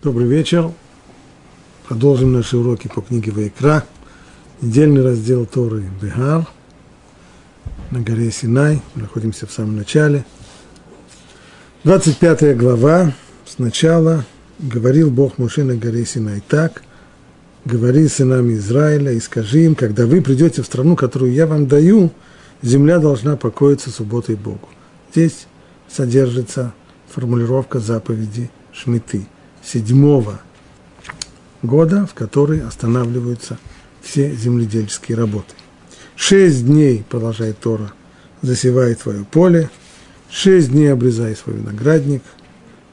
Добрый вечер. Продолжим наши уроки по книге Вайкра. Недельный раздел Торы Бехар на горе Синай. Мы находимся в самом начале. 25 глава. Сначала говорил Бог Моше на горе Синай так. Говори сынами Израиля и скажи им, когда вы придете в страну, которую я вам даю, земля должна покоиться субботой Богу. Здесь содержится формулировка заповеди Шмиты – седьмого года, в который останавливаются все земледельческие работы. Шесть дней, продолжает Тора, засевай твое поле, шесть дней обрезай свой виноградник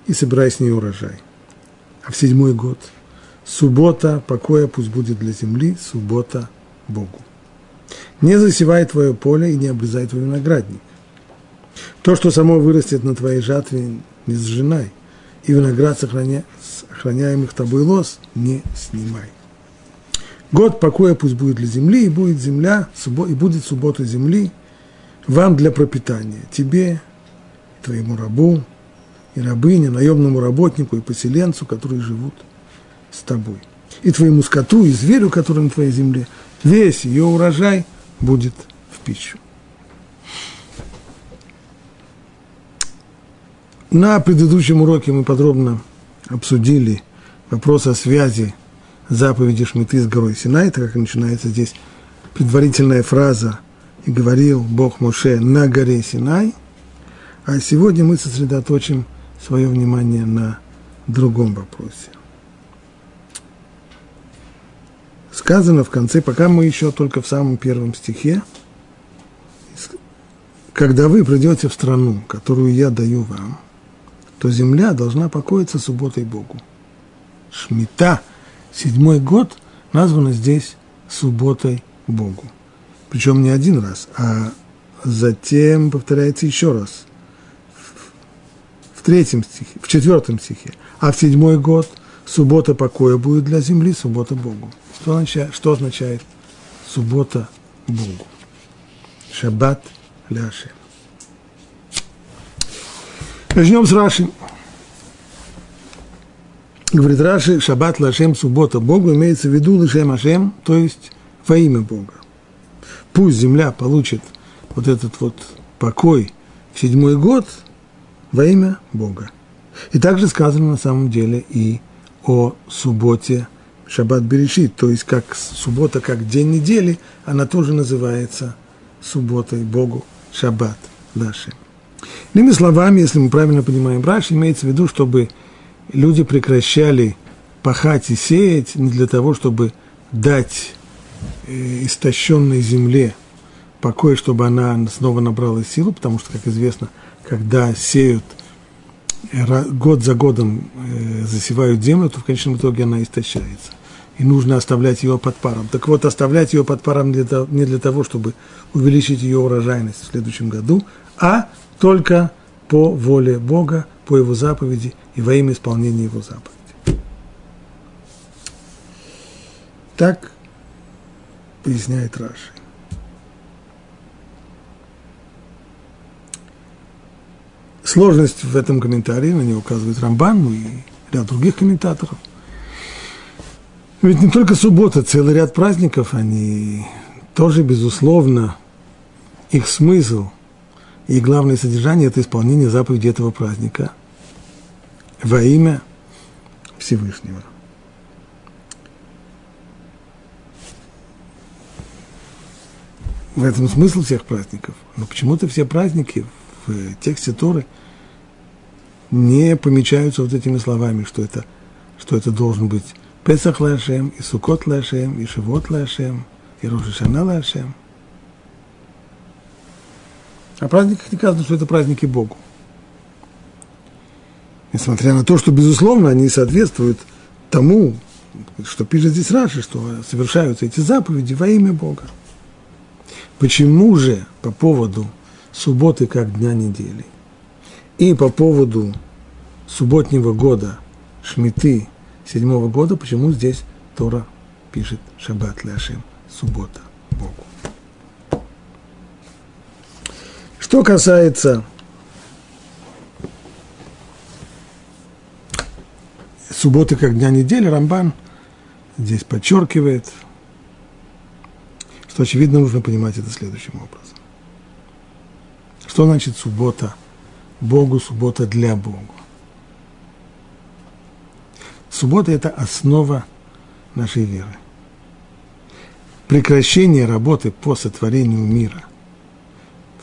и собирай с ней урожай. А в седьмой год суббота покоя пусть будет для земли, суббота Богу. Не засевай твое поле и не обрезай твой виноградник. То, что само вырастет на твоей жатве, не сжинай – и виноград, сохраня, охраняемых тобой лос, не снимай. Год покоя пусть будет для земли, и будет земля, и будет суббота земли вам для пропитания, тебе, твоему рабу, и рабыне, наемному работнику и поселенцу, которые живут с тобой. И твоему скоту, и зверю, который на твоей земле, весь ее урожай будет в пищу. На предыдущем уроке мы подробно обсудили вопрос о связи заповеди Шмиты с горой Синай, так как начинается здесь предварительная фраза «И говорил Бог Моше на горе Синай», а сегодня мы сосредоточим свое внимание на другом вопросе. Сказано в конце, пока мы еще только в самом первом стихе, когда вы придете в страну, которую я даю вам, то земля должна покоиться субботой Богу. Шмита, седьмой год, названа здесь субботой Богу. Причем не один раз, а затем повторяется еще раз. В третьем стихе, в четвертом стихе. А в седьмой год суббота покоя будет для земли, суббота Богу. Что означает, что означает суббота Богу? Шаббат ляшем. Начнем с Раши. Говорит Раши, шаббат лашем, суббота Богу, имеется в виду лашем ашем, то есть во имя Бога. Пусть земля получит вот этот вот покой в седьмой год во имя Бога. И также сказано на самом деле и о субботе Шаббат Берешит, то есть как суббота, как день недели, она тоже называется субботой Богу Шаббат Лашем. Иными словами, если мы правильно понимаем Раш, имеется в виду, чтобы люди прекращали пахать и сеять не для того, чтобы дать э, истощенной земле покой, чтобы она снова набрала силу, потому что, как известно, когда сеют э, год за годом э, засевают землю, то в конечном итоге она истощается. И нужно оставлять ее под паром. Так вот, оставлять ее под паром не для того, чтобы увеличить ее урожайность в следующем году, а только по воле Бога, по Его заповеди и во имя исполнения Его заповеди. Так поясняет Раши. Сложность в этом комментарии, на него указывает Рамбан, ну и ряд других комментаторов. Ведь не только суббота, целый ряд праздников, они тоже, безусловно, их смысл и главное содержание – это исполнение заповеди этого праздника во имя Всевышнего. В этом смысл всех праздников. Но почему-то все праздники в тексте Торы не помечаются вот этими словами, что это, что это должен быть Песах Лашем, и Сукот Лашем, и Шивот Лашем, и Рошишана Лашем – о праздниках не сказано, что это праздники Богу. Несмотря на то, что, безусловно, они соответствуют тому, что пишет здесь Раши, что совершаются эти заповеди во имя Бога. Почему же по поводу субботы как дня недели и по поводу субботнего года Шмиты седьмого года, почему здесь Тора пишет Шаббат Ляшем, суббота Богу? Что касается субботы как дня недели, Рамбан здесь подчеркивает, что, очевидно, нужно понимать это следующим образом. Что значит суббота Богу, суббота для Бога? Суббота – это основа нашей веры. Прекращение работы по сотворению мира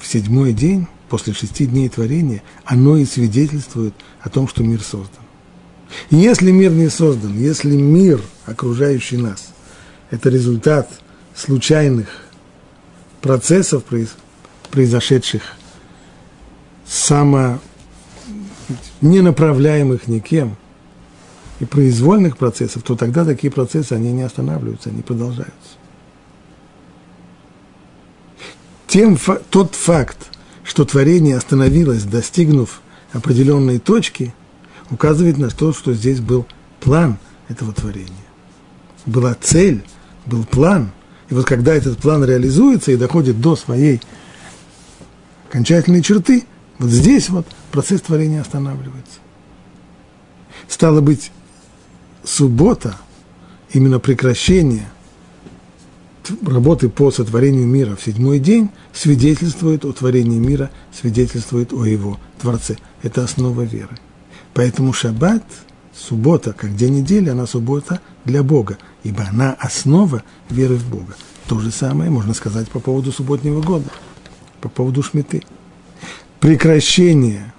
в седьмой день, после шести дней творения, оно и свидетельствует о том, что мир создан. И если мир не создан, если мир, окружающий нас, это результат случайных процессов, произошедших само не направляемых никем и произвольных процессов, то тогда такие процессы, они не останавливаются, они продолжаются. Тем, тот факт, что творение остановилось, достигнув определенной точки, указывает на то, что здесь был план этого творения. Была цель, был план. И вот когда этот план реализуется и доходит до своей окончательной черты, вот здесь вот процесс творения останавливается. Стало быть, суббота, именно прекращение работы по сотворению мира в седьмой день свидетельствует о творении мира, свидетельствует о его Творце. Это основа веры. Поэтому шаббат, суббота, как день недели, она суббота для Бога, ибо она основа веры в Бога. То же самое можно сказать по поводу субботнего года, по поводу шмиты. Прекращение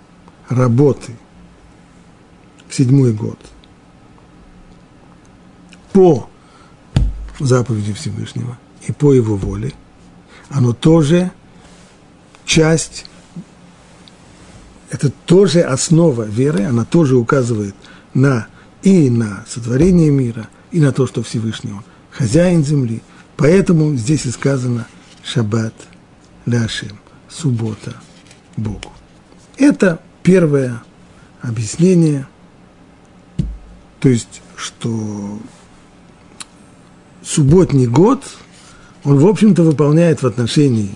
работы в седьмой год по заповеди Всевышнего и по его воле, оно тоже часть, это тоже основа веры, она тоже указывает на и на сотворение мира, и на то, что Всевышний Он хозяин земли. Поэтому здесь и сказано «Шаббат ляшем» – суббота Богу. Это первое объяснение, то есть, что субботний год, он, в общем-то, выполняет в отношении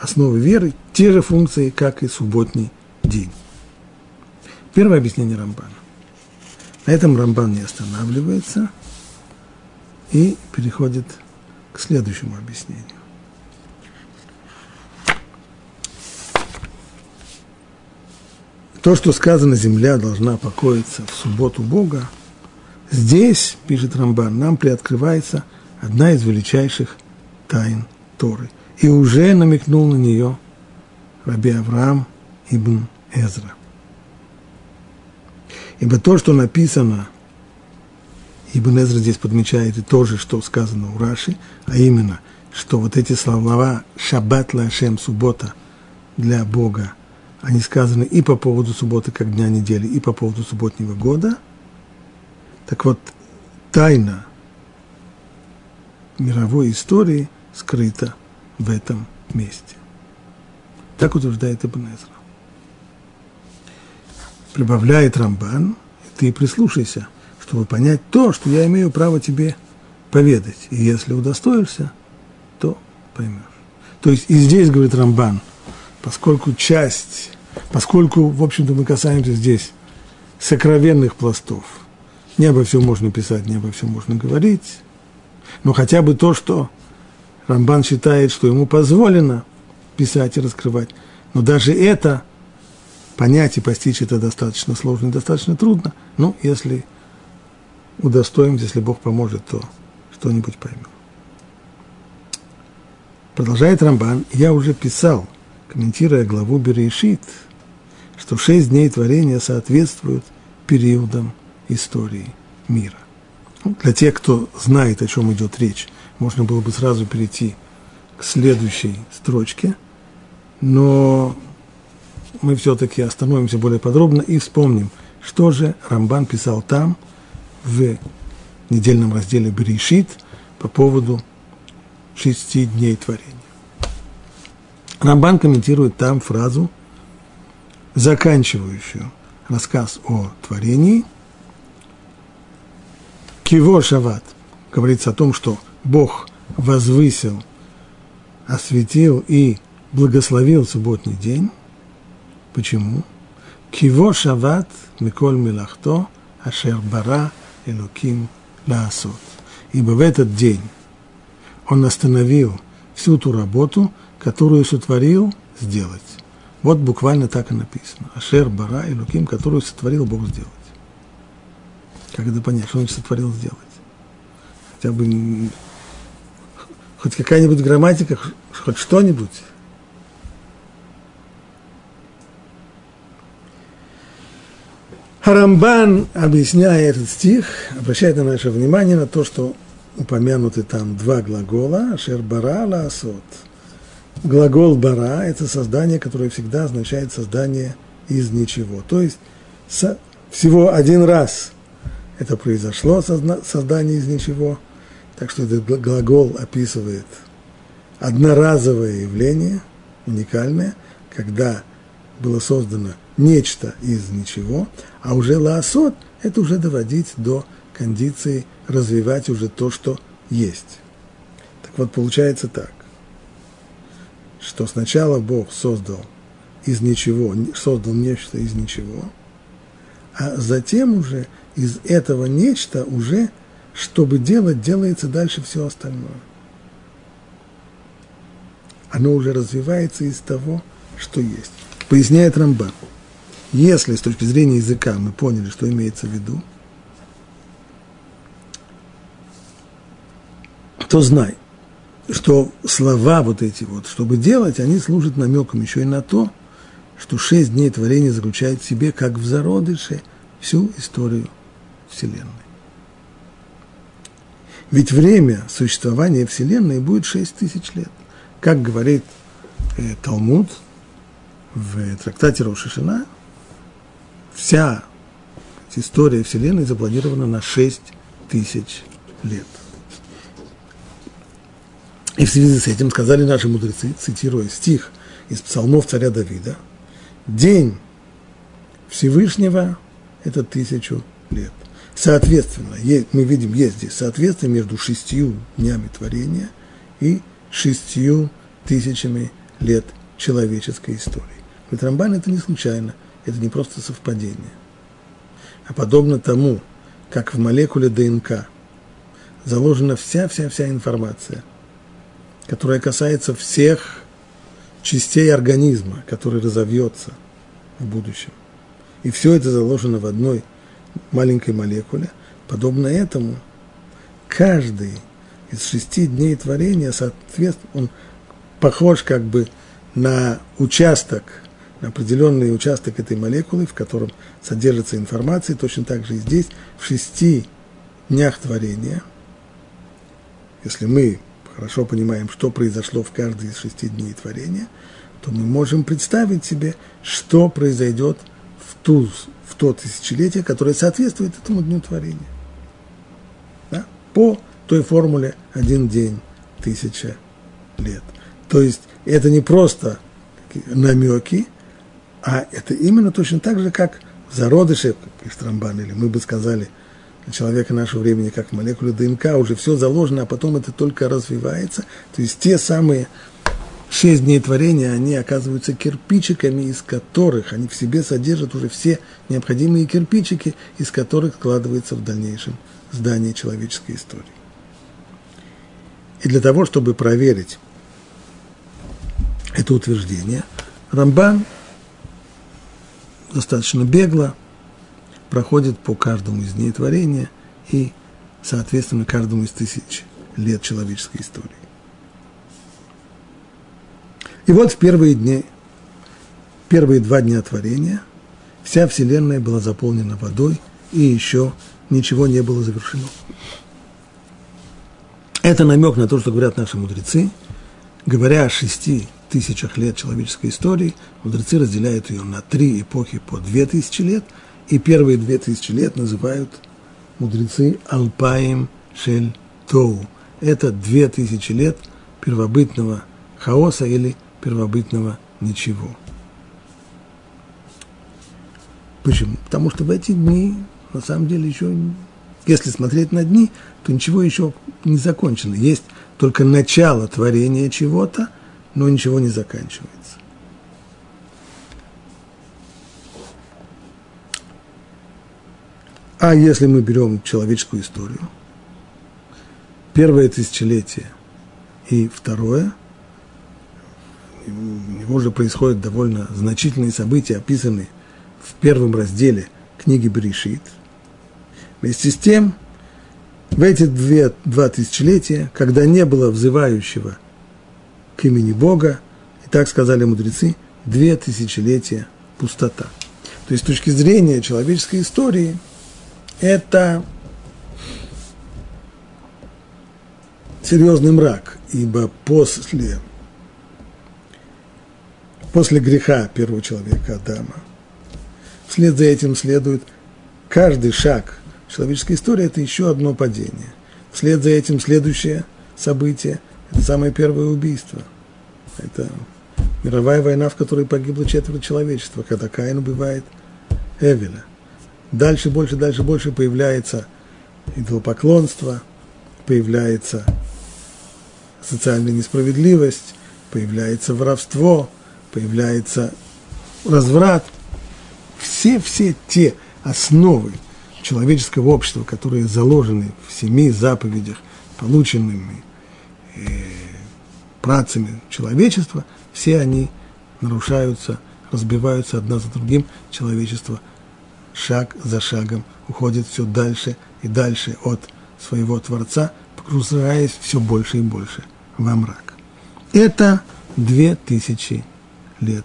основы веры те же функции, как и субботний день. Первое объяснение Рамбана. На этом Рамбан не останавливается и переходит к следующему объяснению. То, что сказано, земля должна покоиться в субботу Бога, Здесь, пишет Рамбан, нам приоткрывается одна из величайших тайн Торы. И уже намекнул на нее Раби Авраам ибн Эзра. Ибо то, что написано, Ибн Эзра здесь подмечает и то же, что сказано у Раши, а именно, что вот эти слова «шаббат лашем» – суббота для Бога, они сказаны и по поводу субботы как дня недели, и по поводу субботнего года – так вот, тайна мировой истории скрыта в этом месте. Так утверждает Ибн Эзра. Прибавляет Рамбан, ты прислушайся, чтобы понять то, что я имею право тебе поведать. И если удостоишься, то поймешь. То есть и здесь, говорит Рамбан, поскольку часть, поскольку, в общем-то, мы касаемся здесь сокровенных пластов – не обо всем можно писать, не обо всем можно говорить, но хотя бы то, что Рамбан считает, что ему позволено писать и раскрывать. Но даже это понять и постичь это достаточно сложно и достаточно трудно. Ну, если удостоимся, если Бог поможет, то что-нибудь поймем. Продолжает Рамбан, я уже писал, комментируя главу Берешит, что шесть дней творения соответствуют периодам истории мира. Ну, для тех, кто знает, о чем идет речь, можно было бы сразу перейти к следующей строчке, но мы все-таки остановимся более подробно и вспомним, что же Рамбан писал там, в недельном разделе Берешит, по поводу шести дней творения. Рамбан комментирует там фразу, заканчивающую рассказ о творении – Киво Шават говорится о том, что Бог возвысил, осветил и благословил субботний день. Почему? Киво Шават Миколь Милахто ашер бара элуким лаасот. Ибо в этот день он остановил всю ту работу, которую сотворил сделать. Вот буквально так и написано. Ашер бара элуким, которую сотворил Бог сделать. Как это понять, что он сотворил сделать? Хотя бы хоть какая-нибудь грамматика, хоть что-нибудь. Харамбан, объясняя этот стих, обращает на наше внимание на то, что упомянуты там два глагола, ашер бара ласот. Глагол бара – это создание, которое всегда означает создание из ничего. То есть со, всего один раз это произошло, создание из ничего. Так что этот глагол описывает одноразовое явление, уникальное, когда было создано нечто из ничего, а уже лаосот – это уже доводить до кондиции, развивать уже то, что есть. Так вот, получается так, что сначала Бог создал из ничего, создал нечто из ничего, а затем уже из этого нечто уже, чтобы делать, делается дальше все остальное. Оно уже развивается из того, что есть. Поясняет Рамбан. Если с точки зрения языка мы поняли, что имеется в виду, то знай, что слова вот эти вот, чтобы делать, они служат намеком еще и на то, что шесть дней творения заключает в себе, как в зародыше, всю историю Вселенной. Ведь время существования Вселенной будет шесть тысяч лет. Как говорит э, Талмуд в трактате Рошишина, вся история Вселенной запланирована на 6 тысяч лет. И в связи с этим сказали наши мудрецы, цитируя стих из псалмов царя Давида, «День Всевышнего – это тысячу лет». Соответственно, мы видим, есть здесь соответствие между шестью днями творения и шестью тысячами лет человеческой истории. В Рамбан это не случайно – это не просто совпадение. А подобно тому, как в молекуле ДНК заложена вся-вся-вся информация, которая касается всех частей организма, который разовьется в будущем. И все это заложено в одной маленькой молекуле. Подобно этому, каждый из шести дней творения, соответственно, он похож как бы на участок определенный участок этой молекулы, в котором содержится информация, точно так же и здесь, в шести днях творения, если мы хорошо понимаем, что произошло в каждый из шести дней творения, то мы можем представить себе, что произойдет в, ту, в то тысячелетие, которое соответствует этому дню творения. Да? По той формуле один день, тысяча лет. То есть это не просто намеки, а это именно точно так же, как в зародыше, как Рамбан, или мы бы сказали, человека нашего времени, как молекулы ДНК, уже все заложено, а потом это только развивается. То есть те самые шесть дней творения, они оказываются кирпичиками, из которых они в себе содержат уже все необходимые кирпичики, из которых складывается в дальнейшем здание человеческой истории. И для того, чтобы проверить это утверждение, Рамбан достаточно бегло проходит по каждому из дней творения и, соответственно, каждому из тысяч лет человеческой истории. И вот в первые дни, первые два дня творения вся Вселенная была заполнена водой, и еще ничего не было завершено. Это намек на то, что говорят наши мудрецы, говоря о шести тысячах лет человеческой истории, мудрецы разделяют ее на три эпохи по две тысячи лет, и первые две тысячи лет называют мудрецы Алпаем Шель Тоу. Это две тысячи лет первобытного хаоса или первобытного ничего. Почему? Потому что в эти дни, на самом деле, еще, если смотреть на дни, то ничего еще не закончено. Есть только начало творения чего-то – но ничего не заканчивается. А если мы берем человеческую историю, первое тысячелетие и второе, у него уже происходят довольно значительные события, описанные в первом разделе книги Берешит. Вместе с тем, в эти две, два тысячелетия, когда не было взывающего к имени Бога, и так сказали мудрецы, две тысячелетия пустота. То есть с точки зрения человеческой истории – это серьезный мрак, ибо после, после греха первого человека Адама, вслед за этим следует каждый шаг человеческой истории – это еще одно падение. Вслед за этим следующее событие – это самое первое убийство. Это мировая война, в которой погибло четверо человечества, когда Каин убивает Эвеля – дальше, больше, дальше, больше появляется идолопоклонство, появляется социальная несправедливость, появляется воровство, появляется разврат. Все-все те основы человеческого общества, которые заложены в семи заповедях, полученными э, працами человечества, все они нарушаются, разбиваются одна за другим, человечество – шаг за шагом уходит все дальше и дальше от своего Творца, погружаясь все больше и больше во мрак. Это две тысячи лет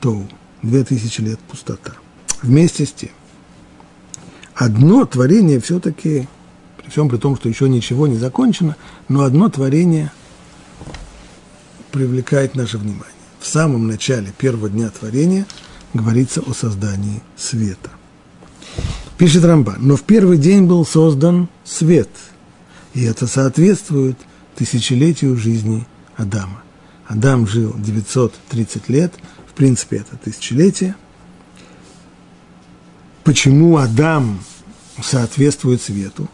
Тоу, две тысячи лет пустота. Вместе с тем, одно творение все-таки, при всем при том, что еще ничего не закончено, но одно творение привлекает наше внимание. В самом начале первого дня творения говорится о создании света. Пишет Рамбан, но в первый день был создан свет, и это соответствует тысячелетию жизни Адама. Адам жил 930 лет, в принципе, это тысячелетие. Почему Адам соответствует свету?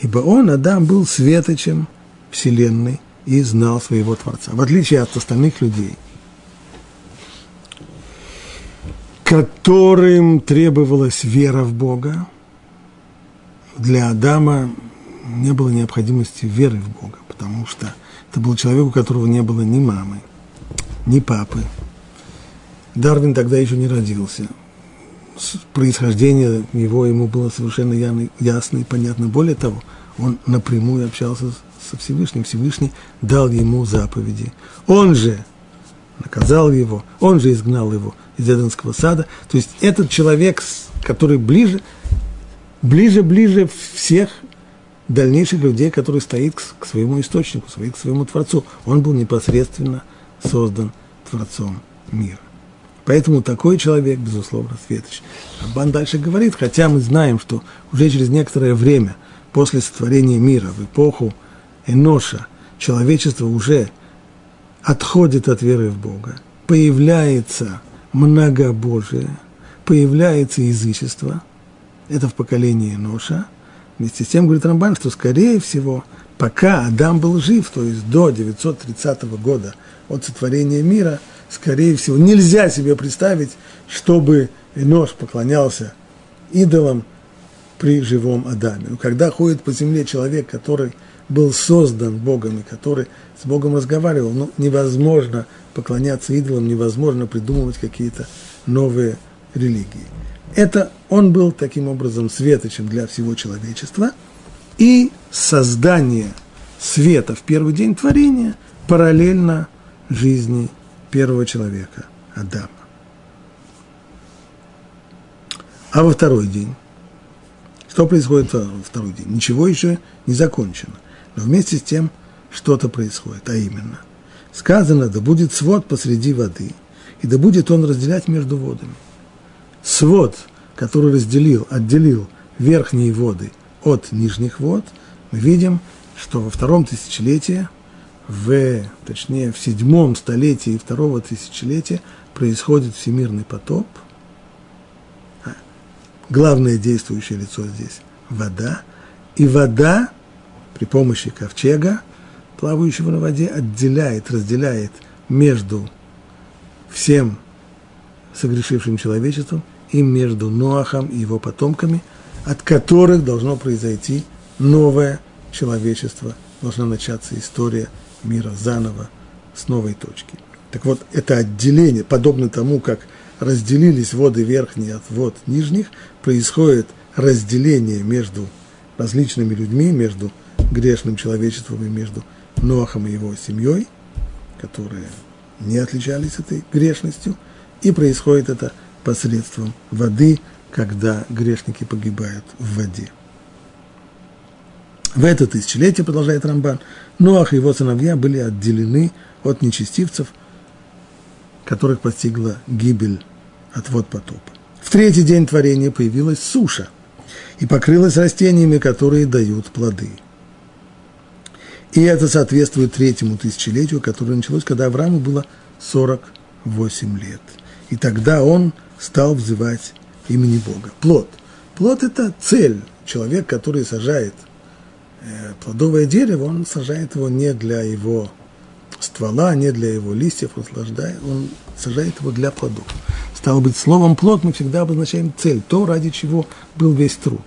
Ибо он, Адам, был светочем Вселенной и знал своего Творца, в отличие от остальных людей – которым требовалась вера в Бога, для Адама не было необходимости веры в Бога, потому что это был человек, у которого не было ни мамы, ни папы. Дарвин тогда еще не родился. Происхождение его ему было совершенно ясно и понятно. Более того, он напрямую общался со Всевышним. Всевышний дал ему заповеди. Он же наказал его, он же изгнал его из Эденского сада. То есть этот человек, который ближе, ближе, ближе всех дальнейших людей, который стоит к своему источнику, стоит к своему Творцу. Он был непосредственно создан Творцом мира. Поэтому такой человек, безусловно, светоч. Абан дальше говорит, хотя мы знаем, что уже через некоторое время после сотворения мира, в эпоху Эноша, человечество уже отходит от веры в Бога, появляется многобожие, появляется язычество, это в поколении Ноша. Вместе с тем говорит Рамбан, что, скорее всего, пока Адам был жив, то есть до 930 года от сотворения мира, скорее всего, нельзя себе представить, чтобы Энош поклонялся идолам при живом Адаме. Но когда ходит по земле человек, который был создан Богом и который с Богом разговаривал, ну, невозможно поклоняться идолам, невозможно придумывать какие-то новые религии. Это он был таким образом светочем для всего человечества, и создание света в первый день творения параллельно жизни первого человека, Адама. А во второй день? Что происходит во второй день? Ничего еще не закончено. Но вместе с тем что-то происходит, а именно, сказано, да будет свод посреди воды, и да будет он разделять между водами. Свод, который разделил, отделил верхние воды от нижних вод, мы видим, что во втором тысячелетии, в, точнее, в седьмом столетии второго тысячелетия происходит всемирный потоп. А, главное действующее лицо здесь – вода. И вода при помощи ковчега, плавающего на воде, отделяет, разделяет между всем согрешившим человечеством и между Ноахом и его потомками, от которых должно произойти новое человечество, должна начаться история мира заново, с новой точки. Так вот, это отделение, подобно тому, как разделились воды верхние от вод нижних, происходит разделение между различными людьми, между грешным человечеством и между Ноахом и его семьей, которые не отличались этой грешностью, и происходит это посредством воды, когда грешники погибают в воде. В это тысячелетие, продолжает Рамбан, Ноах и его сыновья были отделены от нечестивцев, которых постигла гибель от вод потопа. В третий день творения появилась суша и покрылась растениями, которые дают плоды. И это соответствует третьему тысячелетию, которое началось, когда Аврааму было 48 лет. И тогда он стал взывать имени Бога. Плод. Плод – это цель. Человек, который сажает э, плодовое дерево, он сажает его не для его ствола, не для его листьев, он, он сажает его для плодов. Стало быть, словом плод мы всегда обозначаем цель, то, ради чего был весь труд.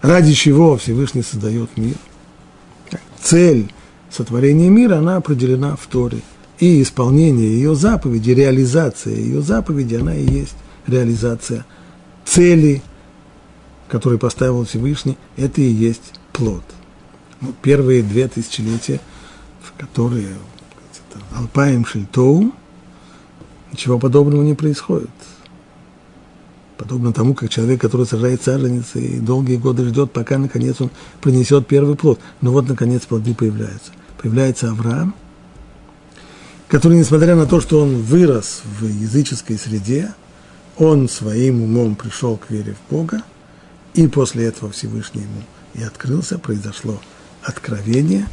Ради чего Всевышний создает мир. Цель сотворения мира, она определена в Торе. И исполнение ее заповеди, реализация ее заповеди, она и есть реализация цели, которые поставил Всевышний, это и есть плод. Ну, первые две тысячелетия, в которые Алпаем Шильтоу, ничего подобного не происходит. Подобно тому, как человек, который сажает саженец и долгие годы ждет, пока, наконец, он принесет первый плод. Но вот, наконец, плоды появляются. Появляется Авраам, который, несмотря на то, что он вырос в языческой среде, он своим умом пришел к вере в Бога, и после этого Всевышний ему и открылся, произошло откровение.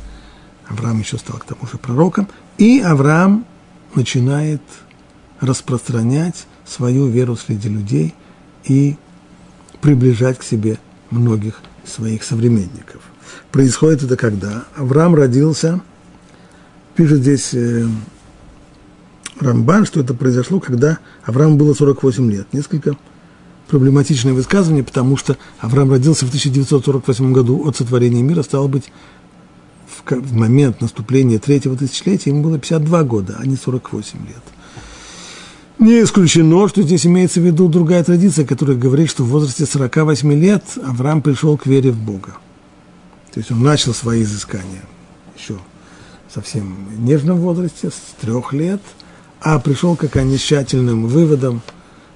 Авраам еще стал к тому же пророком, и Авраам начинает распространять свою веру среди людей и приближать к себе многих своих современников. Происходит это когда? Авраам родился, пишет здесь э, Рамбан, что это произошло, когда Аврааму было 48 лет. Несколько проблематичное высказывание, потому что Авраам родился в 1948 году от сотворения мира, стало быть, в момент наступления третьего тысячелетия ему было 52 года, а не 48 лет. Не исключено, что здесь имеется в виду другая традиция, которая говорит, что в возрасте 48 лет Авраам пришел к вере в Бога. То есть он начал свои изыскания еще совсем нежном возрасте, с трех лет, а пришел к окончательным выводам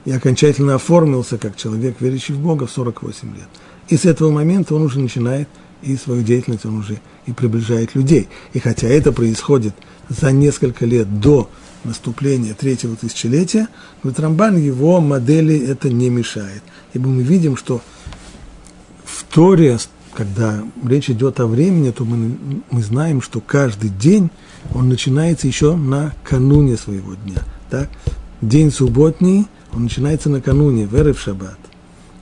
и окончательно оформился как человек, верящий в Бога в 48 лет. И с этого момента он уже начинает и свою деятельность он уже и приближает людей. И хотя это происходит за несколько лет до наступления третьего тысячелетия, но Трамбан его модели это не мешает. Ибо мы видим, что в Торе, когда речь идет о времени, то мы, мы знаем, что каждый день он начинается еще накануне своего дня. Так? День субботний, он начинается накануне, веры в шаббат.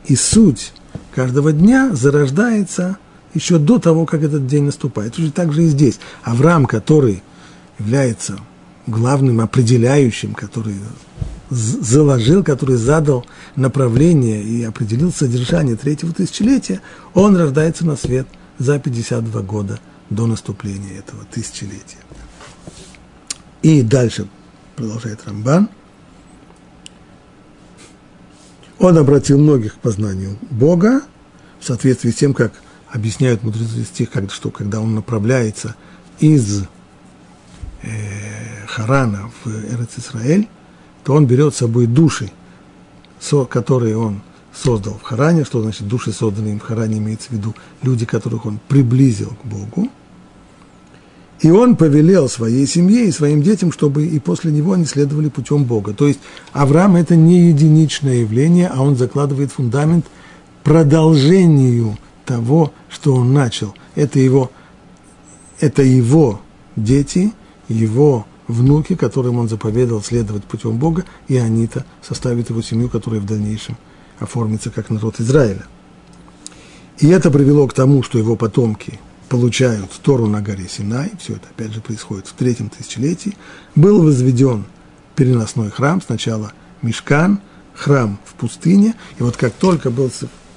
И суть каждого дня зарождается еще до того, как этот день наступает. Уже так же и здесь. Авраам, который является главным определяющим, который заложил, который задал направление и определил содержание третьего тысячелетия, он рождается на свет за 52 года до наступления этого тысячелетия. И дальше продолжает Рамбан. Он обратил многих к познанию Бога в соответствии с тем, как объясняют мудрецы стих, что когда он направляется из э, Харана в Эрец Исраэль, то он берет с собой души, которые он создал в Харане, что значит души, созданные им в Харане, имеется в виду люди, которых он приблизил к Богу. И он повелел своей семье и своим детям, чтобы и после него они следовали путем Бога. То есть Авраам – это не единичное явление, а он закладывает фундамент продолжению того, что он начал. Это его, это его дети, его внуки, которым он заповедовал следовать путем Бога, и они-то составят его семью, которая в дальнейшем оформится как народ Израиля. И это привело к тому, что его потомки получают Тору на горе Синай, все это опять же происходит в третьем тысячелетии, был возведен переносной храм, сначала Мешкан, храм в пустыне, и вот как только был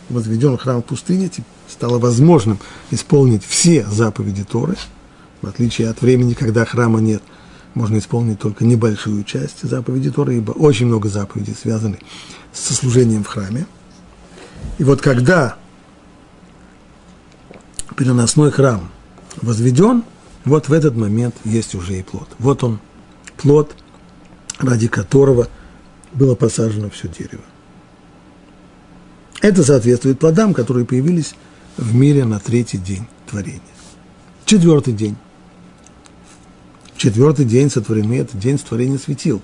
возведен храм в пустыне, стало возможным исполнить все заповеди Торы, в отличие от времени, когда храма нет, можно исполнить только небольшую часть заповеди Торы, ибо очень много заповедей связаны со служением в храме. И вот когда переносной храм возведен, вот в этот момент есть уже и плод. Вот он, плод, ради которого было посажено все дерево. Это соответствует плодам, которые появились в мире на третий день творения. Четвертый день. Четвертый день сотворены, это день сотворения светил.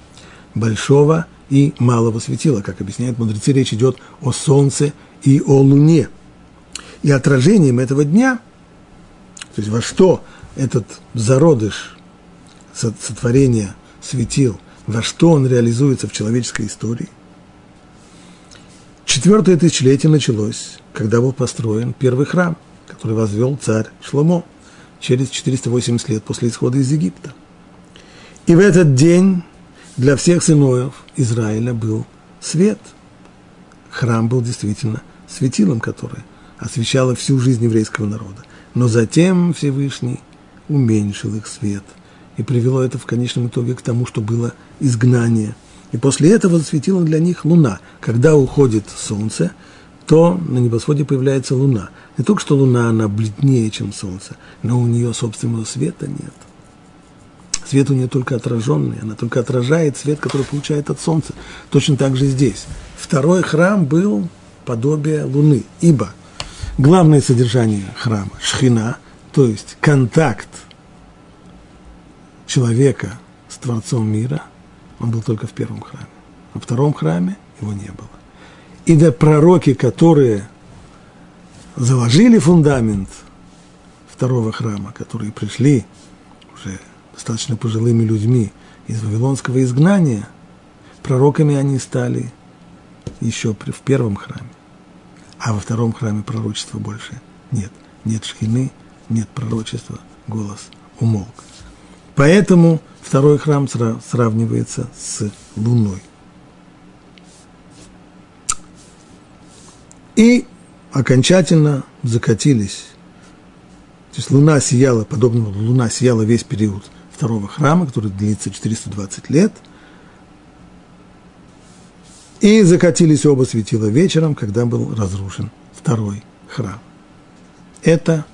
Большого и малого светила. Как объясняют мудрецы, речь идет о солнце и о луне. И отражением этого дня, то есть во что этот зародыш сотворения светил, во что он реализуется в человеческой истории. Четвертое тысячелетие началось, когда был построен первый храм, который возвел царь Шломо через 480 лет после исхода из Египта. И в этот день для всех сынов Израиля был свет. Храм был действительно светилом, которое освещало всю жизнь еврейского народа. Но затем Всевышний уменьшил их свет. И привело это в конечном итоге к тому, что было изгнание. И после этого засветила для них луна. Когда уходит солнце, то на небосводе появляется луна. Не только что луна, она бледнее, чем солнце, но у нее собственного света нет. Свет у нее только отраженный, она только отражает свет, который получает от солнца. Точно так же здесь. Второй храм был подобие луны, ибо главное содержание храма – шхина, то есть контакт человека с Творцом мира, он был только в первом храме. Во втором храме его не было. И да пророки, которые заложили фундамент второго храма, которые пришли уже достаточно пожилыми людьми из Вавилонского изгнания, пророками они стали еще в первом храме. А во втором храме пророчества больше нет. Нет шхины, нет пророчества, голос умолк. Поэтому второй храм сравнивается с Луной. И окончательно закатились. То есть Луна сияла, подобно Луна сияла весь период второго храма, который длится 420 лет. И закатились оба светила вечером, когда был разрушен второй храм. Это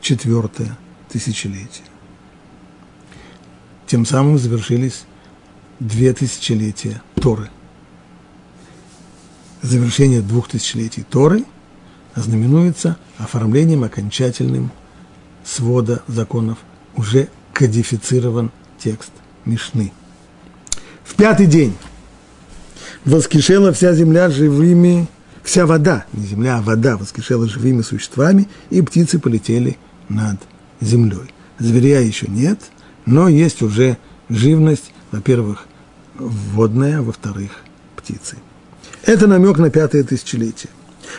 четвертое тысячелетие. Тем самым завершились две тысячелетия Торы. Завершение двух тысячелетий Торы знаменуется оформлением окончательным свода законов. Уже кодифицирован текст Мишны. В пятый день воскрешала вся земля живыми, вся вода, не земля, а вода воскрешала живыми существами, и птицы полетели над землей. Зверя еще нет – но есть уже живность, во-первых, водная, а во-вторых, птицы. Это намек на пятое тысячелетие,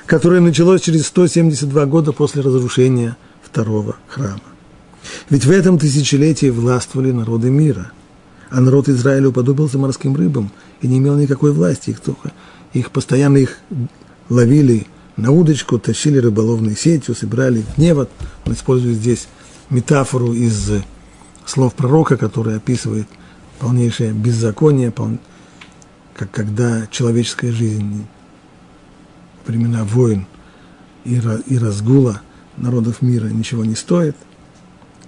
которое началось через 172 года после разрушения второго храма. Ведь в этом тысячелетии властвовали народы мира, а народ Израиля уподобился морским рыбам и не имел никакой власти, их, только, их постоянно их ловили на удочку, тащили рыболовной сетью, собирали в невод. Он использует здесь метафору из слов пророка, который описывает полнейшее беззаконие, как когда человеческая жизнь времена войн и, и разгула народов мира ничего не стоит,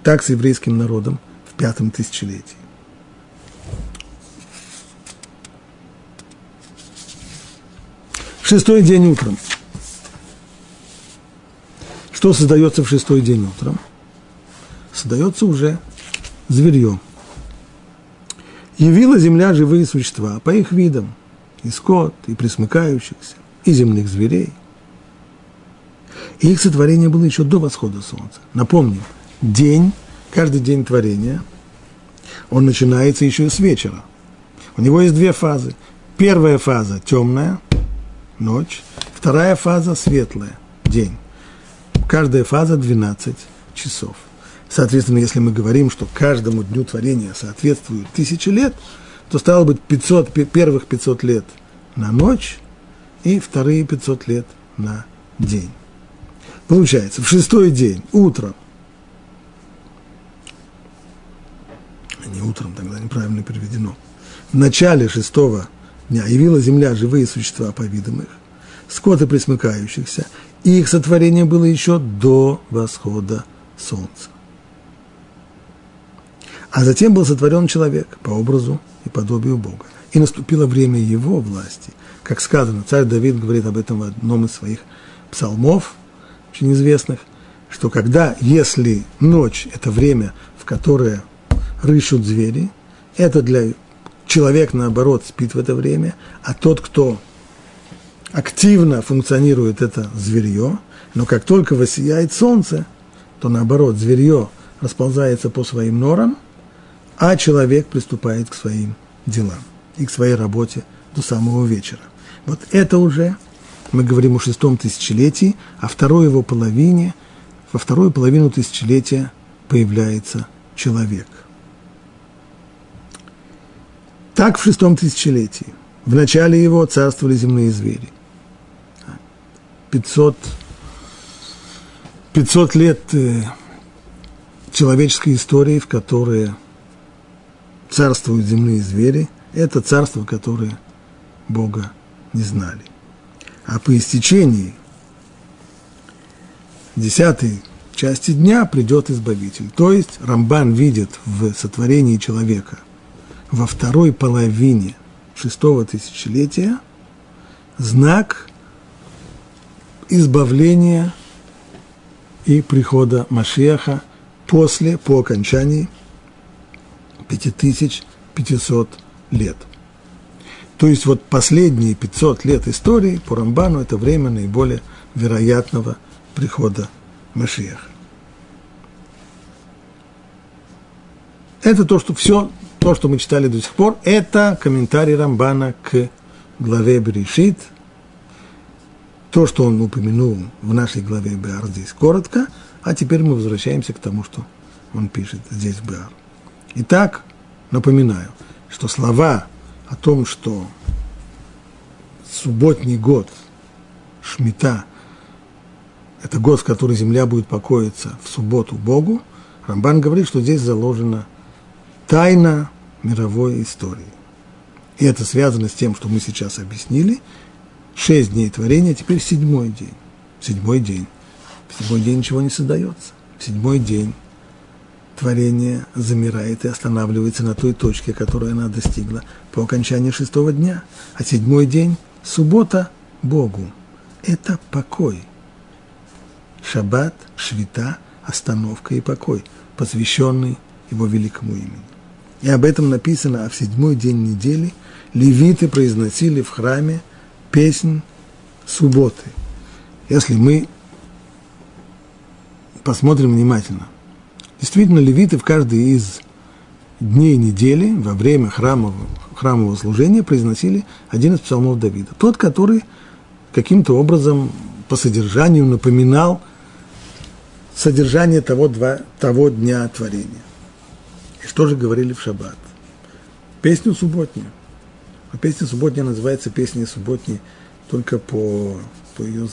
так с еврейским народом в пятом тысячелетии. Шестой день утром. Что создается в шестой день утром? Создается уже зверье. Явила земля живые существа по их видам, и скот, и присмыкающихся, и земных зверей. И их сотворение было еще до восхода солнца. Напомним, день, каждый день творения, он начинается еще с вечера. У него есть две фазы. Первая фаза – темная, ночь. Вторая фаза – светлая, день. Каждая фаза – 12 часов – Соответственно, если мы говорим, что каждому дню творения соответствует тысячи лет, то стало быть 500, первых 500 лет на ночь и вторые 500 лет на день. Получается, в шестой день, утром, не утром, тогда неправильно переведено, в начале шестого дня явила земля живые существа по их, скоты присмыкающихся, и их сотворение было еще до восхода солнца. А затем был сотворен человек по образу и подобию Бога. И наступило время его власти. Как сказано, царь Давид говорит об этом в одном из своих псалмов, очень известных, что когда, если ночь – это время, в которое рыщут звери, это для человек, наоборот, спит в это время, а тот, кто активно функционирует, это зверье, но как только воссияет солнце, то, наоборот, зверье расползается по своим норам, а человек приступает к своим делам и к своей работе до самого вечера. Вот это уже, мы говорим о шестом тысячелетии, а второй его половине, во вторую половину тысячелетия появляется человек. Так в шестом тысячелетии. В начале его царствовали земные звери. 500, 500 лет э, человеческой истории, в которой царствуют земные звери, это царство, которое Бога не знали. А по истечении десятой части дня придет Избавитель. То есть Рамбан видит в сотворении человека во второй половине шестого тысячелетия знак избавления и прихода Машеха после, по окончании 5500 лет. То есть вот последние 500 лет истории по Рамбану это время наиболее вероятного прихода Машиаха. Это то, что все, то, что мы читали до сих пор, это комментарий Рамбана к главе Берешит. То, что он упомянул в нашей главе Беар здесь коротко, а теперь мы возвращаемся к тому, что он пишет здесь в Беар. Итак, напоминаю, что слова о том, что субботний год, Шмита, это год, в который земля будет покоиться в субботу Богу, Рамбан говорит, что здесь заложена тайна мировой истории. И это связано с тем, что мы сейчас объяснили. Шесть дней творения, теперь седьмой день. Седьмой день. В седьмой день ничего не создается. В седьмой день творение замирает и останавливается на той точке, которую она достигла по окончании шестого дня. А седьмой день – суббота Богу. Это покой. Шаббат, швита, остановка и покой, посвященный его великому имени. И об этом написано, а в седьмой день недели левиты произносили в храме песнь субботы. Если мы посмотрим внимательно, Действительно, левиты в каждый из дней недели во время храмового, храмового служения произносили один из псалмов Давида. Тот, который каким-то образом по содержанию напоминал содержание того, два, того дня творения. И что же говорили в шаббат? Песню субботнюю. А песня субботняя называется песня субботней только по по ее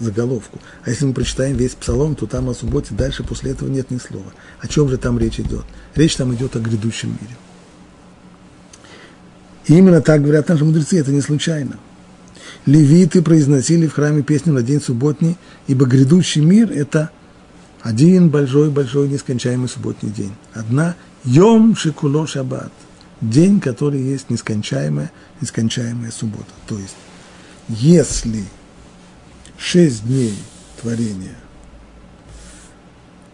заголовку. А если мы прочитаем весь псалом, то там о субботе дальше после этого нет ни слова. О чем же там речь идет? Речь там идет о грядущем мире. И именно так говорят наши мудрецы, это не случайно. Левиты произносили в храме песню на день субботний, ибо грядущий мир – это один большой-большой нескончаемый субботний день. Одна Йом Шикуло Шаббат – день, который есть нескончаемая, нескончаемая суббота. То есть, если шесть дней творения,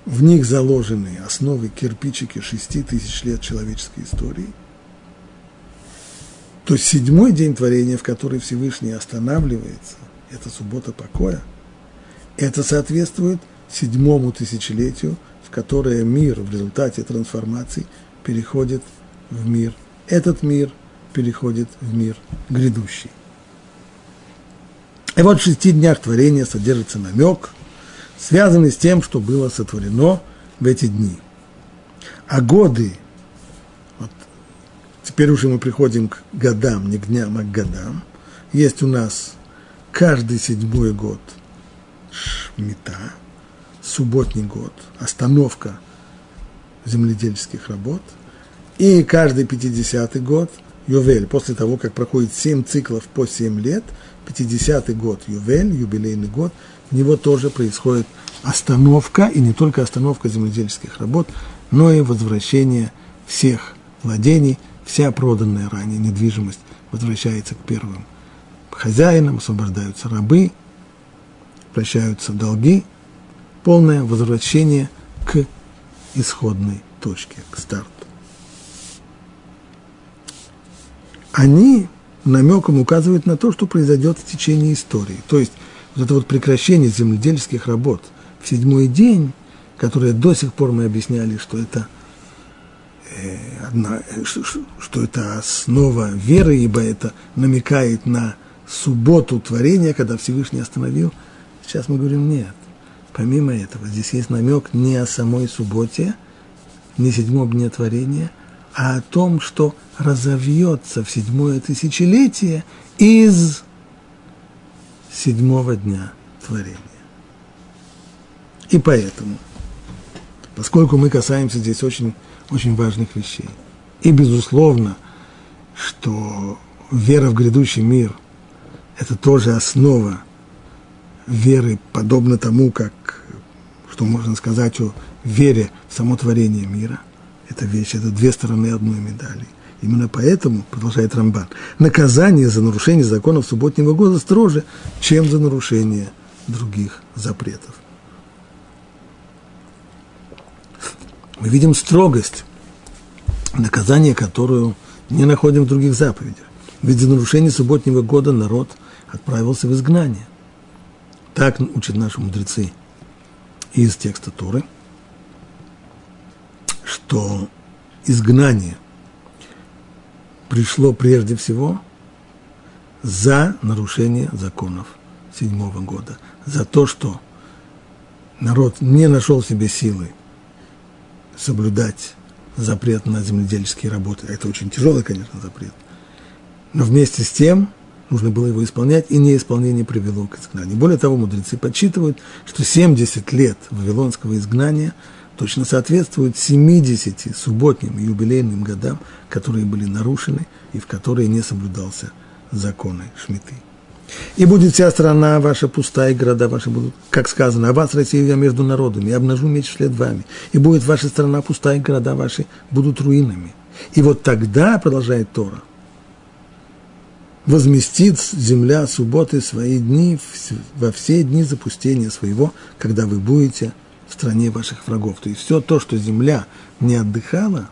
в них заложены основы кирпичики шести тысяч лет человеческой истории, то седьмой день творения, в который Всевышний останавливается, это суббота покоя, это соответствует седьмому тысячелетию, в которое мир в результате трансформации переходит в мир. Этот мир переходит в мир грядущий. И вот в шести днях творения содержится намек, связанный с тем, что было сотворено в эти дни. А годы, вот теперь уже мы приходим к годам, не к дням, а к годам, есть у нас каждый седьмой год Шмита, субботний год, остановка земледельческих работ, и каждый 50-й год Ювель, после того, как проходит 7 циклов по 7 лет, 50-й год Ювель, юбилейный год, в него тоже происходит остановка, и не только остановка земледельческих работ, но и возвращение всех владений, вся проданная ранее недвижимость возвращается к первым хозяинам, освобождаются рабы, прощаются долги, полное возвращение к исходной точке, к старту. Они намеком указывают на то, что произойдет в течение истории. То есть вот это вот прекращение земледельских работ в седьмой день, которое до сих пор мы объясняли, что это э, одна, что, что это основа веры, ибо это намекает на субботу творения, когда Всевышний остановил. Сейчас мы говорим нет. Помимо этого, здесь есть намек не о самой субботе, не седьмом дне творения, а о том, что разовьется в седьмое тысячелетие из седьмого дня творения. И поэтому, поскольку мы касаемся здесь очень, очень важных вещей, и безусловно, что вера в грядущий мир – это тоже основа веры, подобно тому, как, что можно сказать о вере в само творение мира. Это вещь, это две стороны одной медали. Именно поэтому, продолжает Рамбан, наказание за нарушение законов субботнего года строже, чем за нарушение других запретов. Мы видим строгость, наказание, которую не находим в других заповедях. Ведь за нарушение субботнего года народ отправился в изгнание. Так учат наши мудрецы из текста Торы, что изгнание – пришло прежде всего за нарушение законов седьмого года, за то, что народ не нашел себе силы соблюдать запрет на земледельческие работы. Это очень тяжелый, конечно, запрет. Но вместе с тем нужно было его исполнять, и неисполнение привело к изгнанию. Более того, мудрецы подсчитывают, что 70 лет вавилонского изгнания – точно соответствует 70 субботним и юбилейным годам, которые были нарушены и в которые не соблюдался законы Шмиты. И будет вся страна ваша пустая, и города ваши будут, как сказано, а вас, Россия, я между народами, обнажу меч вслед вами. И будет ваша страна пустая, и города ваши будут руинами. И вот тогда, продолжает Тора, возместит земля субботы свои дни во все дни запустения своего, когда вы будете в стране ваших врагов. То есть все то, что земля не отдыхала,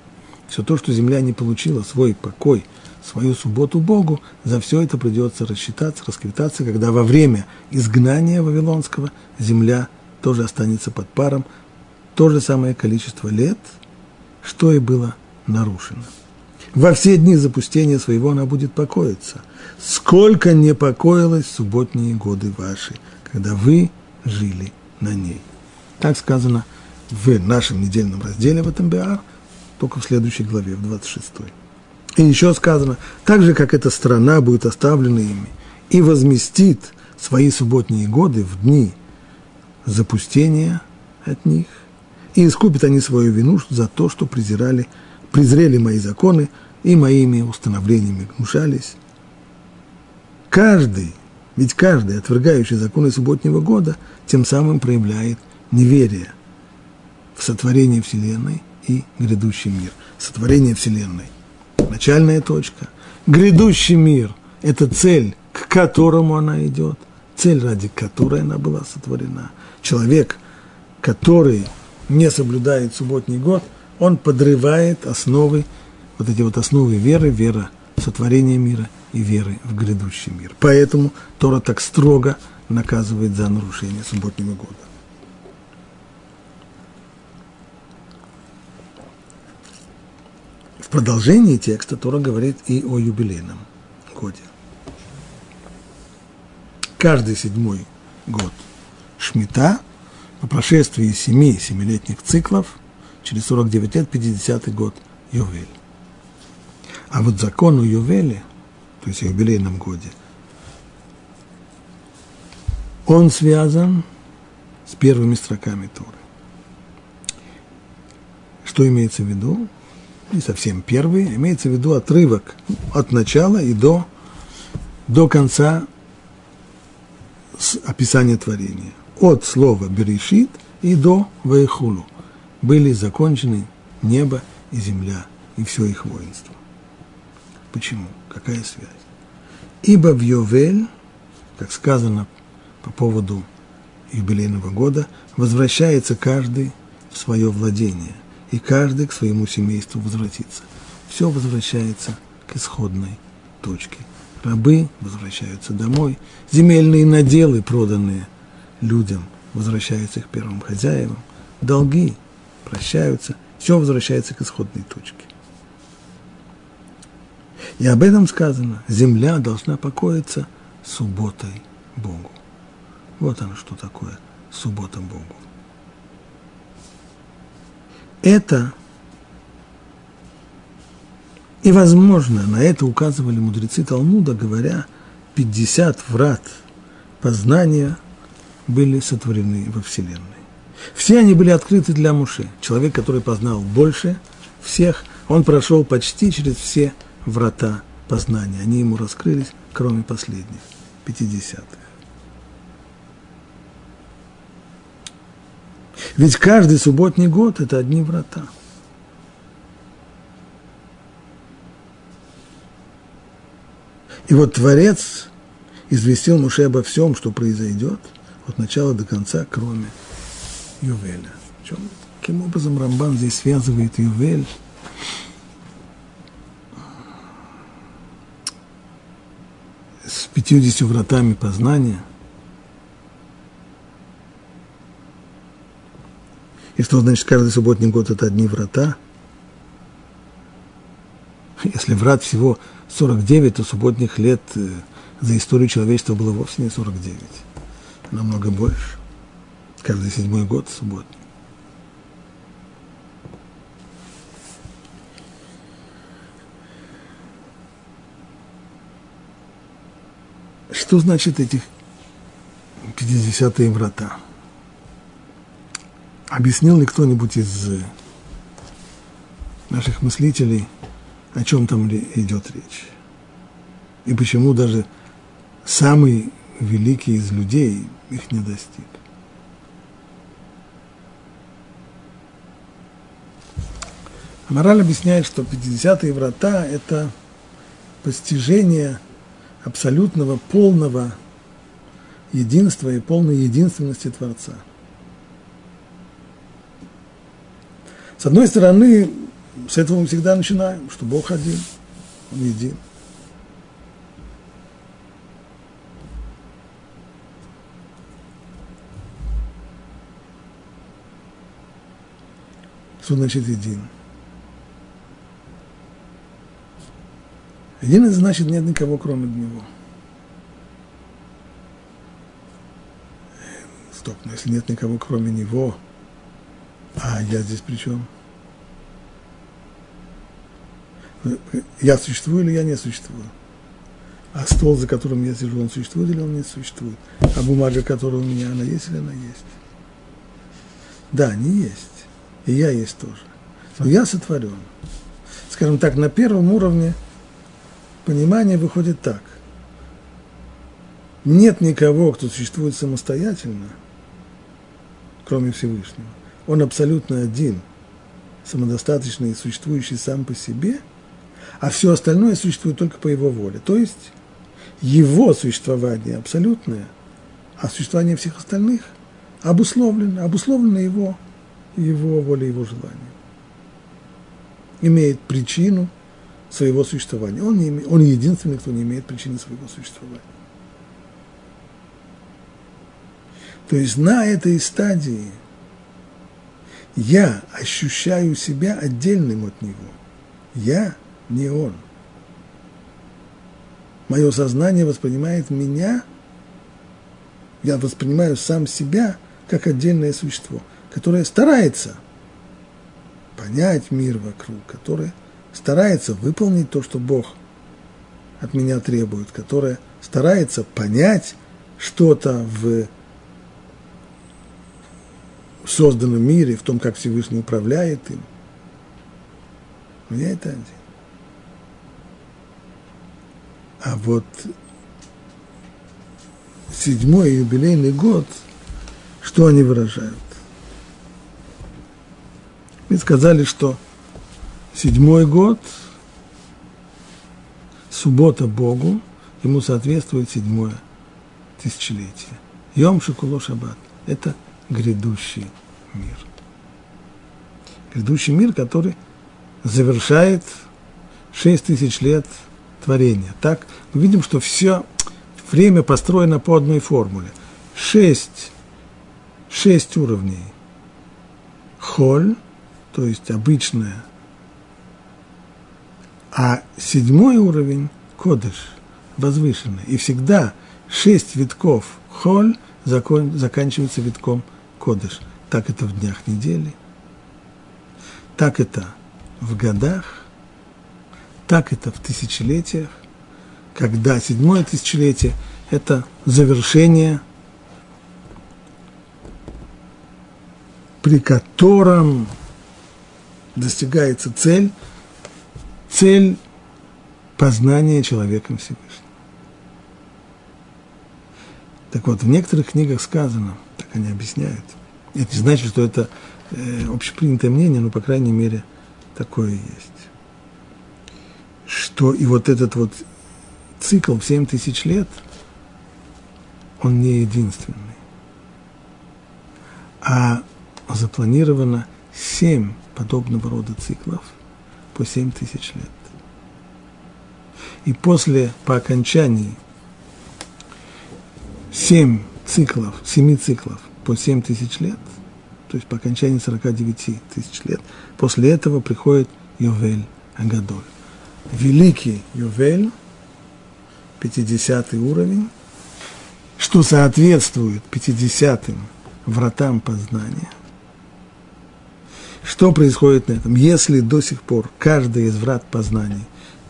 все то, что земля не получила свой покой, свою субботу Богу, за все это придется рассчитаться, расквитаться, когда во время изгнания Вавилонского земля тоже останется под паром, то же самое количество лет, что и было нарушено. Во все дни запустения своего она будет покоиться. Сколько не покоилось субботние годы ваши, когда вы жили на ней. Так сказано в нашем недельном разделе в этом БА, только в следующей главе, в 26. И еще сказано, так же, как эта страна будет оставлена ими и возместит свои субботние годы в дни запустения от них, и искупят они свою вину за то, что презирали, презрели мои законы и моими установлениями гнушались. Каждый, ведь каждый, отвергающий законы субботнего года, тем самым проявляет неверие в сотворение Вселенной и грядущий мир. Сотворение Вселенной – начальная точка. Грядущий мир – это цель, к которому она идет, цель, ради которой она была сотворена. Человек, который не соблюдает субботний год, он подрывает основы, вот эти вот основы веры, вера в сотворение мира и веры в грядущий мир. Поэтому Тора так строго наказывает за нарушение субботнего года. В продолжении текста Тора говорит и о юбилейном годе. Каждый седьмой год Шмита по прошествии семи семилетних циклов через 49 лет, 50 год Ювель. А вот закон о Ювеле, то есть юбилейном годе, он связан с первыми строками Торы. Что имеется в виду? Не совсем первый, имеется в виду отрывок от начала и до, до конца описания творения. От слова «берешит» и до «ваехулу» были закончены небо и земля и все их воинство. Почему? Какая связь? Ибо в Йовель, как сказано по поводу юбилейного года, возвращается каждый в свое владение, и каждый к своему семейству возвратится. Все возвращается к исходной точке. Рабы возвращаются домой, земельные наделы, проданные людям, возвращаются к первым хозяевам, долги прощаются, все возвращается к исходной точке. И об этом сказано, земля должна покоиться субботой Богу. Вот оно что такое суббота Богу. Это и, возможно, на это указывали мудрецы Талмуда, говоря, 50 врат познания были сотворены во Вселенной. Все они были открыты для Муши. Человек, который познал больше всех, он прошел почти через все врата познания. Они ему раскрылись, кроме последних, пятидесятых. Ведь каждый субботний год – это одни врата. И вот Творец известил Муше обо всем, что произойдет от начала до конца, кроме Ювеля. Чем, каким образом Рамбан здесь связывает Ювель пятьюдесятью вратами познания? И что значит каждый субботний год это одни врата? Если врат всего 49, то субботних лет э, за историю человечества было вовсе не 49, намного больше. Каждый седьмой год субботний. Что значит этих 50-е врата? Объяснил ли кто-нибудь из э, наших мыслителей, о чем там идет речь? И почему даже самый великий из людей их не достиг? Мораль объясняет, что 50-е врата – это постижение абсолютного, полного единства и полной единственности Творца. С одной стороны, с этого мы всегда начинаем, что Бог один, Он един. Что значит един? Един значит нет никого, кроме него. Стоп, но если нет никого, кроме него, а я здесь при чем? Я существую или я не существую? А стол, за которым я сижу, он существует или он не существует? А бумага, которая у меня, она есть или она есть? Да, они есть. И я есть тоже. Но я сотворен. Скажем так, на первом уровне понимание выходит так. Нет никого, кто существует самостоятельно, кроме Всевышнего он абсолютно один, самодостаточный и существующий сам по себе, а все остальное существует только по его воле. То есть его существование абсолютное, а существование всех остальных обусловлено, обусловлено его, его волей, его желанием. Имеет причину своего существования. Он, не он единственный, кто не имеет причины своего существования. То есть на этой стадии – я ощущаю себя отдельным от него. Я не он. Мое сознание воспринимает меня, я воспринимаю сам себя как отдельное существо, которое старается понять мир вокруг, которое старается выполнить то, что Бог от меня требует, которое старается понять что-то в созданном мире, в том, как Всевышний управляет им. Но я это один. А вот седьмой юбилейный год, что они выражают? Мы сказали, что седьмой год, суббота Богу, ему соответствует седьмое тысячелетие. Йом Шикуло Шаббат – это грядущий мир. Грядущий мир, который завершает шесть тысяч лет творения. Так мы видим, что все время построено по одной формуле. Шесть, шесть уровней. Холь, то есть обычная. А седьмой уровень – кодыш, возвышенный. И всегда шесть витков холь закон, заканчивается витком кодыш. Так это в днях недели, так это в годах, так это в тысячелетиях, когда седьмое тысячелетие – это завершение, при котором достигается цель, цель познания человеком Всевышним. Так вот, в некоторых книгах сказано, так они объясняют, это не значит, что это э, общепринятое мнение, но, по крайней мере, такое есть. Что и вот этот вот цикл в 7 тысяч лет, он не единственный. А запланировано 7 подобного рода циклов по 7 тысяч лет. И после, по окончании 7 циклов, 7 циклов по 7 тысяч лет, то есть по окончании 49 тысяч лет, после этого приходит Йовель Агадоль. Великий Йовель, 50 уровень, что соответствует 50-м вратам познания. Что происходит на этом? Если до сих пор каждый из врат познаний,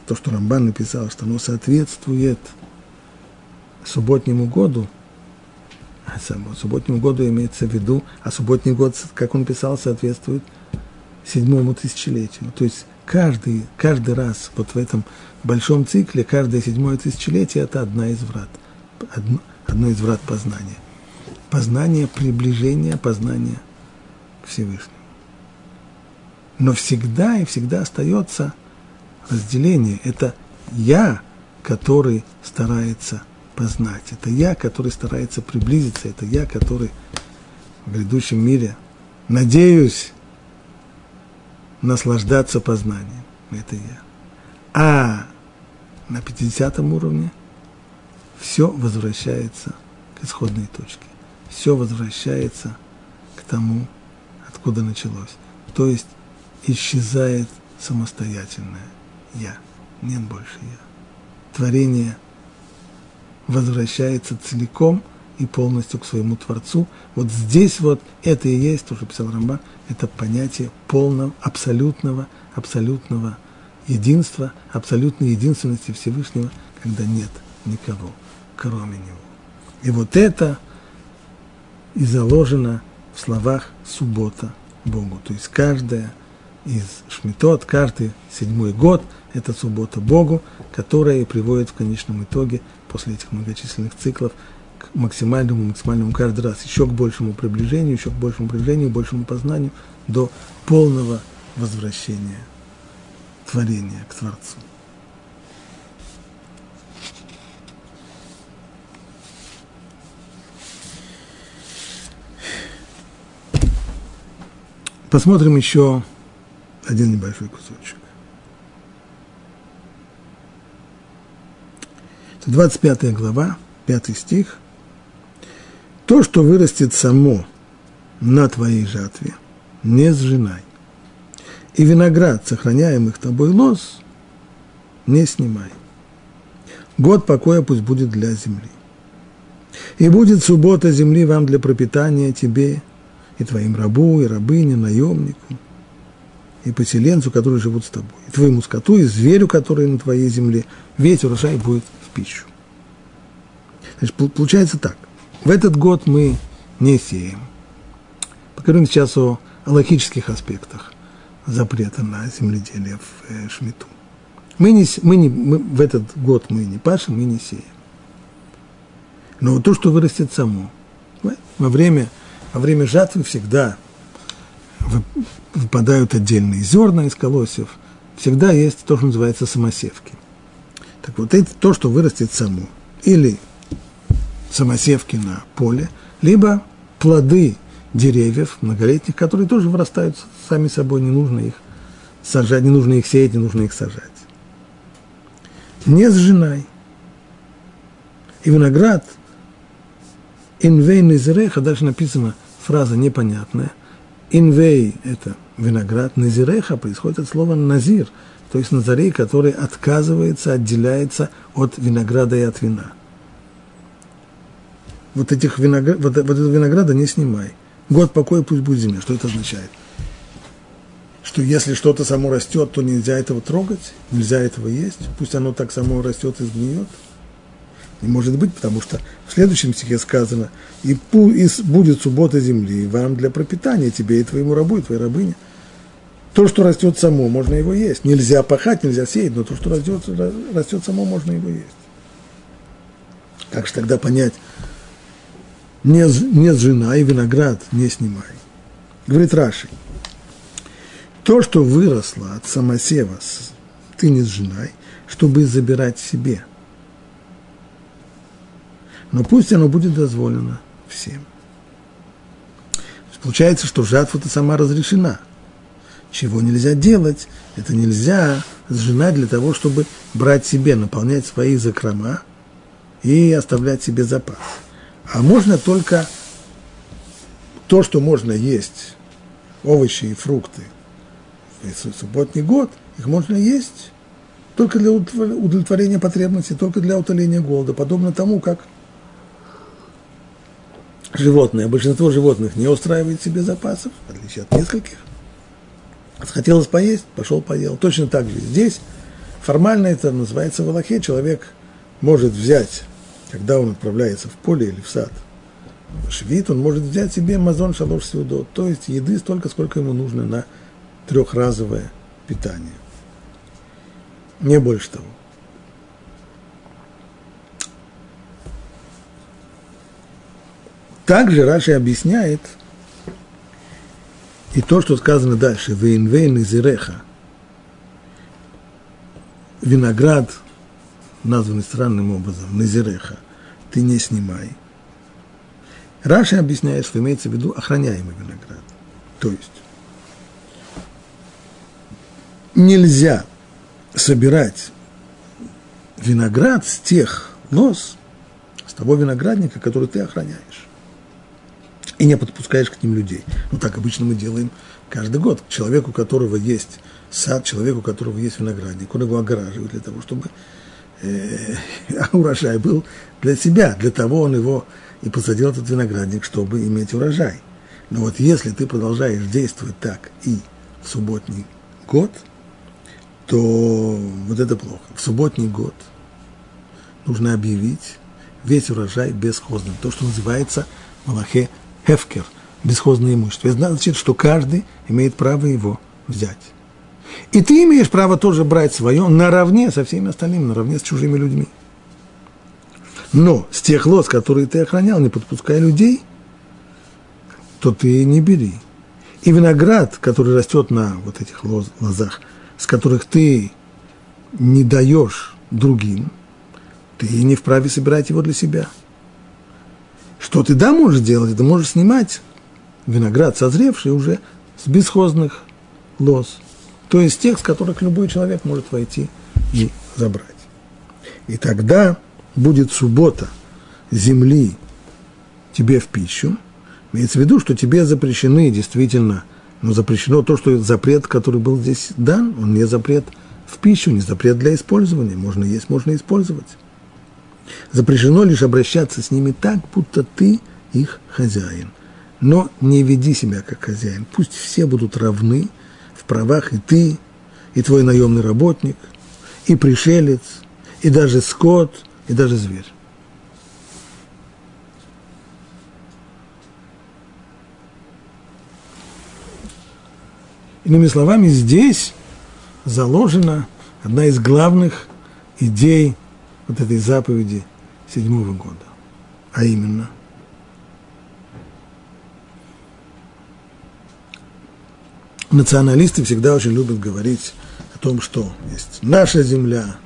то, что Рамбан написал, что оно соответствует субботнему году, а субботнему году имеется в виду, а субботний год, как он писал, соответствует седьмому тысячелетию. То есть каждый, каждый раз вот в этом большом цикле, каждое седьмое тысячелетие – это одна из врат, одно, одно из врат познания. Познание приближения, познание к Всевышнему. Но всегда и всегда остается разделение. Это я, который старается познать. Это я, который старается приблизиться. Это я, который в грядущем мире надеюсь наслаждаться познанием. Это я. А на 50 уровне все возвращается к исходной точке. Все возвращается к тому, откуда началось. То есть исчезает самостоятельное я. Нет больше я. Творение возвращается целиком и полностью к своему Творцу. Вот здесь вот это и есть, то, что писал Рамбан, это понятие полного, абсолютного, абсолютного единства, абсолютной единственности Всевышнего, когда нет никого, кроме Него. И вот это и заложено в словах «суббота Богу». То есть каждая из Шмитот, каждый седьмой год – это суббота Богу, которая и приводит в конечном итоге, после этих многочисленных циклов, к максимальному, максимальному каждый раз, еще к большему приближению, еще к большему приближению, большему познанию, до полного возвращения творения к Творцу. Посмотрим еще один небольшой кусочек. 25 глава, 5 стих. То, что вырастет само на твоей жатве, не сжинай. И виноград, сохраняемых тобой лоз, не снимай. Год покоя пусть будет для земли. И будет суббота земли вам для пропитания тебе и твоим рабу, и рабыне, наемнику, и поселенцу, которые живут с тобой, и твоему скоту, и зверю, который на твоей земле. Весь урожай будет в пищу. Значит, получается так. В этот год мы не сеем. По Говорим сейчас о, логических аспектах запрета на земледелие в э, Шмиту. Мы, не, мы, не, мы в этот год мы не пашем, мы не сеем. Но то, что вырастет само, во время, во время жатвы всегда выпадают отдельные зерна из колосьев, всегда есть то, что называется самосевки. Так вот, это то, что вырастет само. Или самосевки на поле, либо плоды деревьев многолетних, которые тоже вырастают сами собой, не нужно их сажать, не нужно их сеять, не нужно их сажать. Не с женой. И виноград, инвей незереха, дальше написана фраза непонятная. Инвей – это виноград, назиреха происходит от слова назир, то есть назарей, который отказывается, отделяется от винограда и от вина. Вот, этих виноград, вот, вот этого винограда не снимай. Год покоя пусть будет земля. Что это означает? Что если что-то само растет, то нельзя этого трогать, нельзя этого есть, пусть оно так само растет и сгниет. Не может быть, потому что в следующем стихе сказано, и, и будет суббота земли вам для пропитания, тебе и твоему рабу, и твоей рабыне. То, что растет само, можно его есть. Нельзя пахать, нельзя сеять, но то, что растет, растет само, можно его есть. Как же тогда понять, не, не жена и виноград не снимай? Говорит Раши, то, что выросло от самосева, ты не сжинай, чтобы забирать себе. Но пусть оно будет дозволено всем. Получается, что жатва-то сама разрешена – чего нельзя делать, это нельзя. Сжинать для того, чтобы брать себе, наполнять свои закрома и оставлять себе запас. А можно только то, что можно есть, овощи и фрукты, в субботний год, их можно есть только для удовлетворения потребностей, только для утоления голода, подобно тому, как животные, большинство животных не устраивает себе запасов, в отличие от нескольких, Хотелось поесть, пошел поел. Точно так же здесь. Формально это называется в Аллахе. Человек может взять, когда он отправляется в поле или в сад, швид, он может взять себе мазон шалош сеудот, то есть еды столько, сколько ему нужно на трехразовое питание. Не больше того. Также Раши объясняет – и то, что сказано дальше, «Вейнвейн изиреха», виноград, названный странным образом, назиреха, ты не снимай. Раша объясняет, что имеется в виду охраняемый виноград. То есть нельзя собирать виноград с тех лос, с того виноградника, который ты охраняешь и не подпускаешь к ним людей. Ну, так обычно мы делаем каждый год. Человеку, у которого есть сад, человеку, у которого есть виноградник, он его огораживает для того, чтобы э, урожай был для себя. Для того он его и посадил этот виноградник, чтобы иметь урожай. Но вот если ты продолжаешь действовать так и в субботний год, то вот это плохо. В субботний год нужно объявить весь урожай бесхозным. То, что называется Малахе хефкер, бесхозное имущество. Это значит, что каждый имеет право его взять. И ты имеешь право тоже брать свое наравне со всеми остальными, наравне с чужими людьми. Но с тех лоз, которые ты охранял, не подпуская людей, то ты не бери. И виноград, который растет на вот этих лоз, лозах, с которых ты не даешь другим, ты не вправе собирать его для себя – что ты да можешь делать? Ты можешь снимать виноград, созревший уже с бесхозных лоз. То есть тех, с которых любой человек может войти и забрать. И тогда будет суббота земли тебе в пищу. Имеется в виду, что тебе запрещены действительно, но запрещено то, что запрет, который был здесь дан, он не запрет в пищу, не запрет для использования. Можно есть, можно использовать. Запрещено лишь обращаться с ними так, будто ты их хозяин. Но не веди себя как хозяин. Пусть все будут равны в правах и ты, и твой наемный работник, и пришелец, и даже скот, и даже зверь. Иными словами, здесь заложена одна из главных идей вот этой заповеди седьмого года. А именно, националисты всегда очень любят говорить о том, что есть наша земля,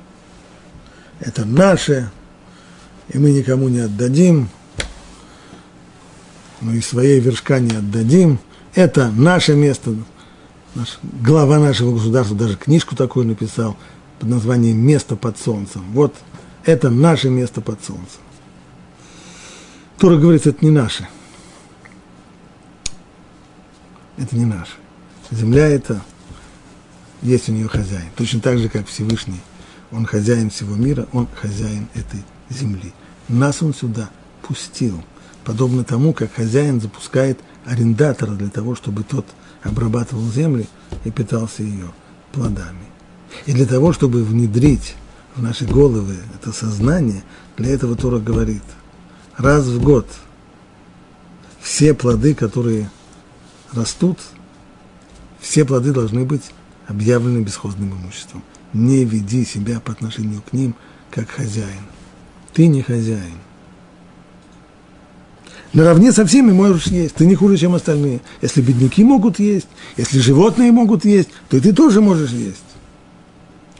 это наше, и мы никому не отдадим, мы и своей вершка не отдадим, это наше место, наш, глава нашего государства даже книжку такую написал под названием «Место под солнцем». Вот это наше место под солнцем. Тора говорит, это не наше. Это не наше. Земля это, есть у нее хозяин. Точно так же, как Всевышний. Он хозяин всего мира, он хозяин этой земли. Нас он сюда пустил. Подобно тому, как хозяин запускает арендатора для того, чтобы тот – обрабатывал землю и питался ее плодами. И для того, чтобы внедрить в наши головы это сознание, для этого Тора говорит, раз в год все плоды, которые растут, все плоды должны быть объявлены бесхозным имуществом. Не веди себя по отношению к ним как хозяин. Ты не хозяин наравне со всеми можешь есть. Ты не хуже, чем остальные. Если бедняки могут есть, если животные могут есть, то и ты тоже можешь есть.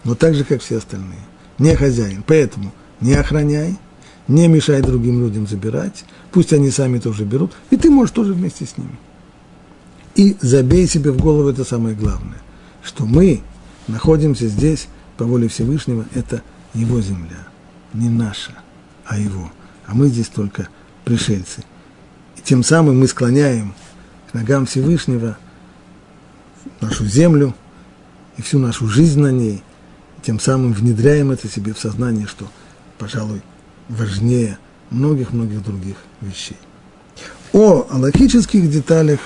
Но так же, как все остальные. Не хозяин. Поэтому не охраняй, не мешай другим людям забирать. Пусть они сами тоже берут. И ты можешь тоже вместе с ними. И забей себе в голову это самое главное. Что мы находимся здесь по воле Всевышнего. Это его земля. Не наша, а его. А мы здесь только пришельцы. И тем самым мы склоняем к ногам Всевышнего нашу землю и всю нашу жизнь на ней. Тем самым внедряем это себе в сознание, что, пожалуй, важнее многих-многих других вещей. О аллахических деталях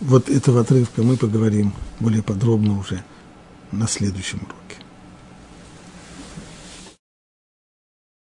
вот этого отрывка мы поговорим более подробно уже на следующем уроке.